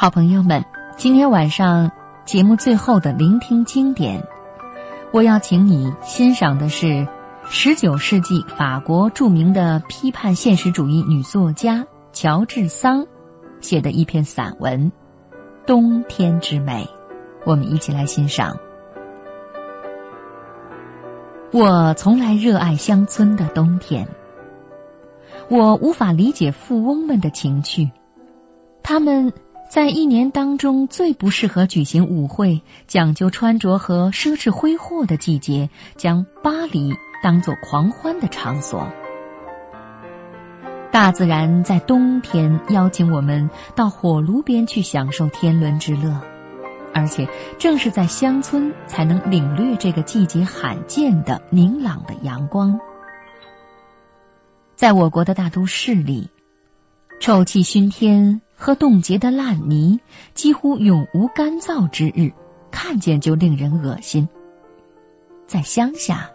好朋友们，今天晚上节目最后的聆听经典，我要请你欣赏的是十九世纪法国著名的批判现实主义女作家乔治桑写的一篇散文《冬天之美》，我们一起来欣赏。我从来热爱乡村的冬天，我无法理解富翁们的情趣，他们。在一年当中最不适合举行舞会、讲究穿着和奢侈挥霍的季节，将巴黎当作狂欢的场所。大自然在冬天邀请我们到火炉边去享受天伦之乐，而且正是在乡村才能领略这个季节罕见的明朗的阳光。在我国的大都市里，臭气熏天。和冻结的烂泥，几乎永无干燥之日，看见就令人恶心。在乡下，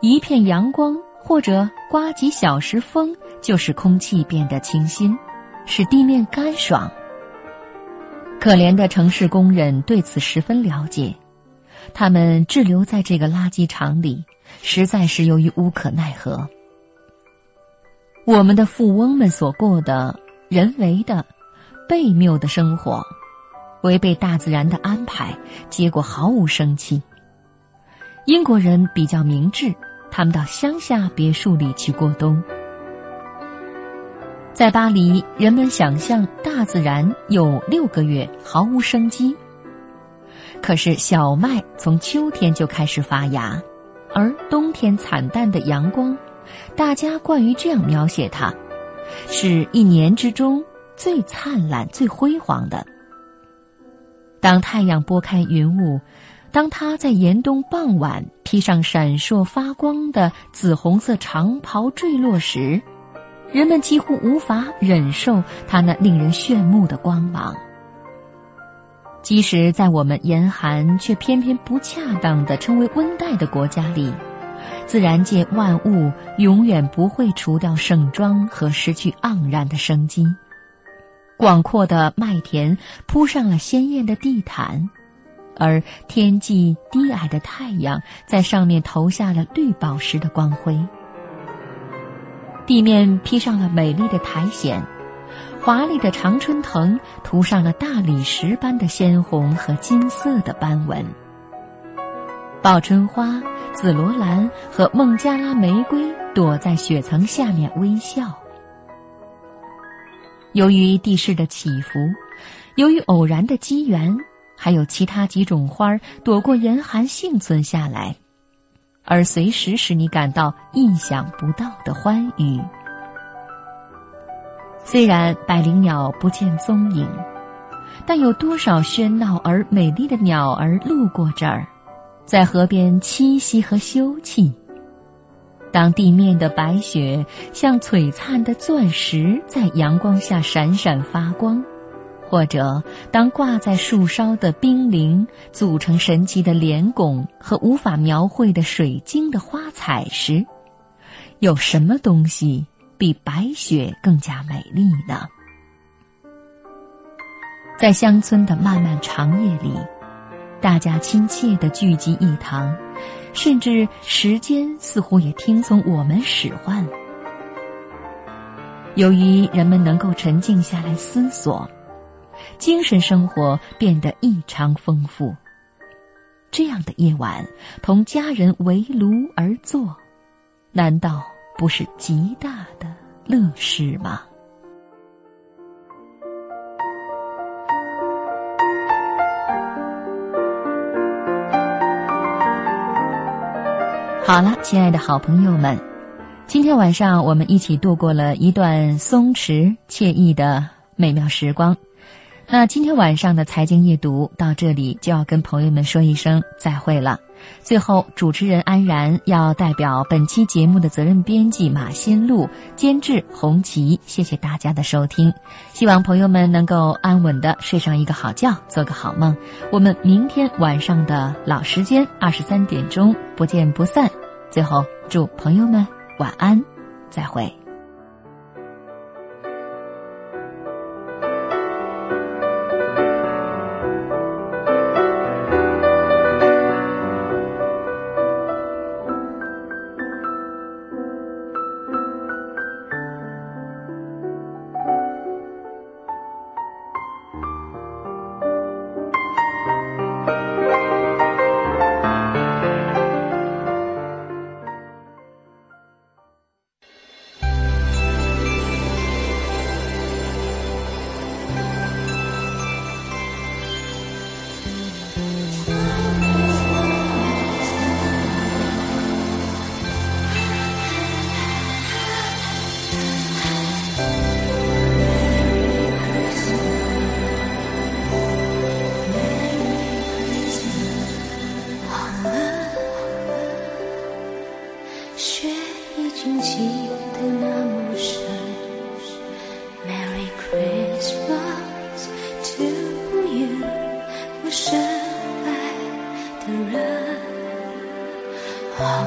一片阳光或者刮几小时风，就使空气变得清新，使地面干爽。可怜的城市工人对此十分了解，他们滞留在这个垃圾场里，实在是由于无可奈何。我们的富翁们所过的人为的。悖谬的生活，违背大自然的安排，结果毫无生气。英国人比较明智，他们到乡下别墅里去过冬。在巴黎，人们想象大自然有六个月毫无生机。可是小麦从秋天就开始发芽，而冬天惨淡的阳光，大家惯于这样描写它，是一年之中。最灿烂、最辉煌的。当太阳拨开云雾，当它在严冬傍晚披上闪烁发光的紫红色长袍坠落时，人们几乎无法忍受它那令人炫目的光芒。即使在我们严寒却偏偏不恰当的称为温带的国家里，自然界万物永远不会除掉盛装和失去盎然的生机。广阔的麦田铺上了鲜艳的地毯，而天际低矮的太阳在上面投下了绿宝石的光辉。地面披上了美丽的苔藓，华丽的常春藤涂上了大理石般的鲜红和金色的斑纹。报春花、紫罗兰和孟加拉玫瑰躲在雪层下面微笑。由于地势的起伏，由于偶然的机缘，还有其他几种花儿躲过严寒幸存下来，而随时使你感到意想不到的欢愉。虽然百灵鸟不见踪影，但有多少喧闹而美丽的鸟儿路过这儿，在河边栖息和休憩。当地面的白雪像璀璨的钻石在阳光下闪闪发光，或者当挂在树梢的冰凌组成神奇的莲拱和无法描绘的水晶的花彩时，有什么东西比白雪更加美丽呢？在乡村的漫漫长夜里，大家亲切地聚集一堂。甚至时间似乎也听从我们使唤。由于人们能够沉静下来思索，精神生活变得异常丰富。这样的夜晚，同家人围炉而坐，难道不是极大的乐事吗？好了，亲爱的好朋友们，今天晚上我们一起度过了一段松弛惬意的美妙时光。那今天晚上的财经夜读到这里就要跟朋友们说一声再会了。最后，主持人安然要代表本期节目的责任编辑马新路、监制红旗，谢谢大家的收听。希望朋友们能够安稳的睡上一个好觉，做个好梦。我们明天晚上的老时间二十三点钟不见不散。最后，祝朋友们晚安，再会。好好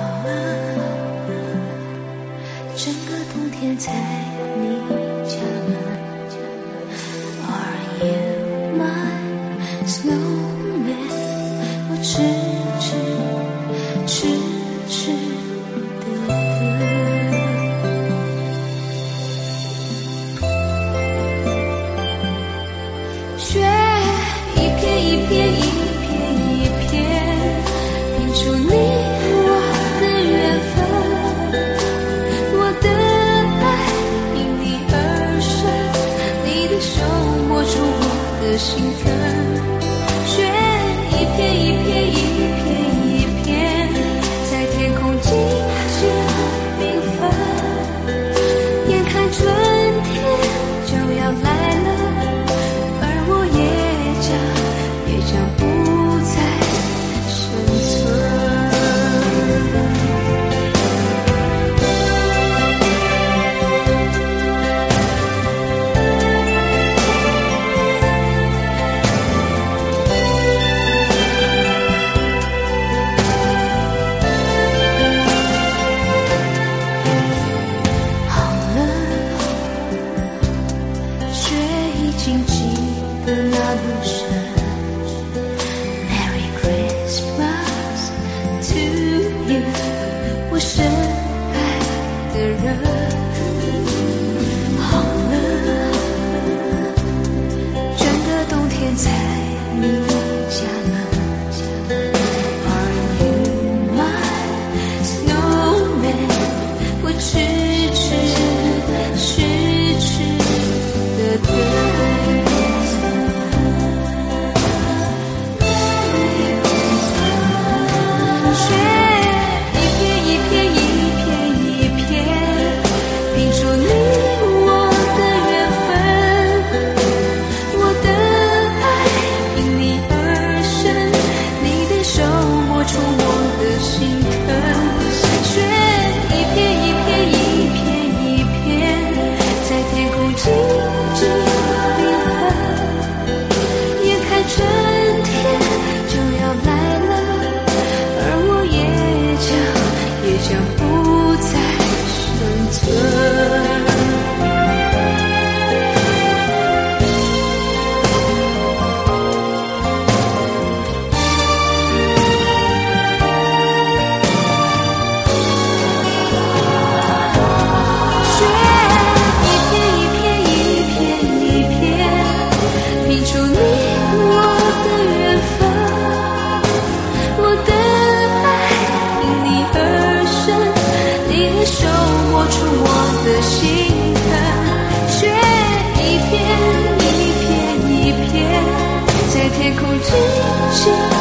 整个冬天在你家门 are you my snowman 我知的心疼雪一片一片心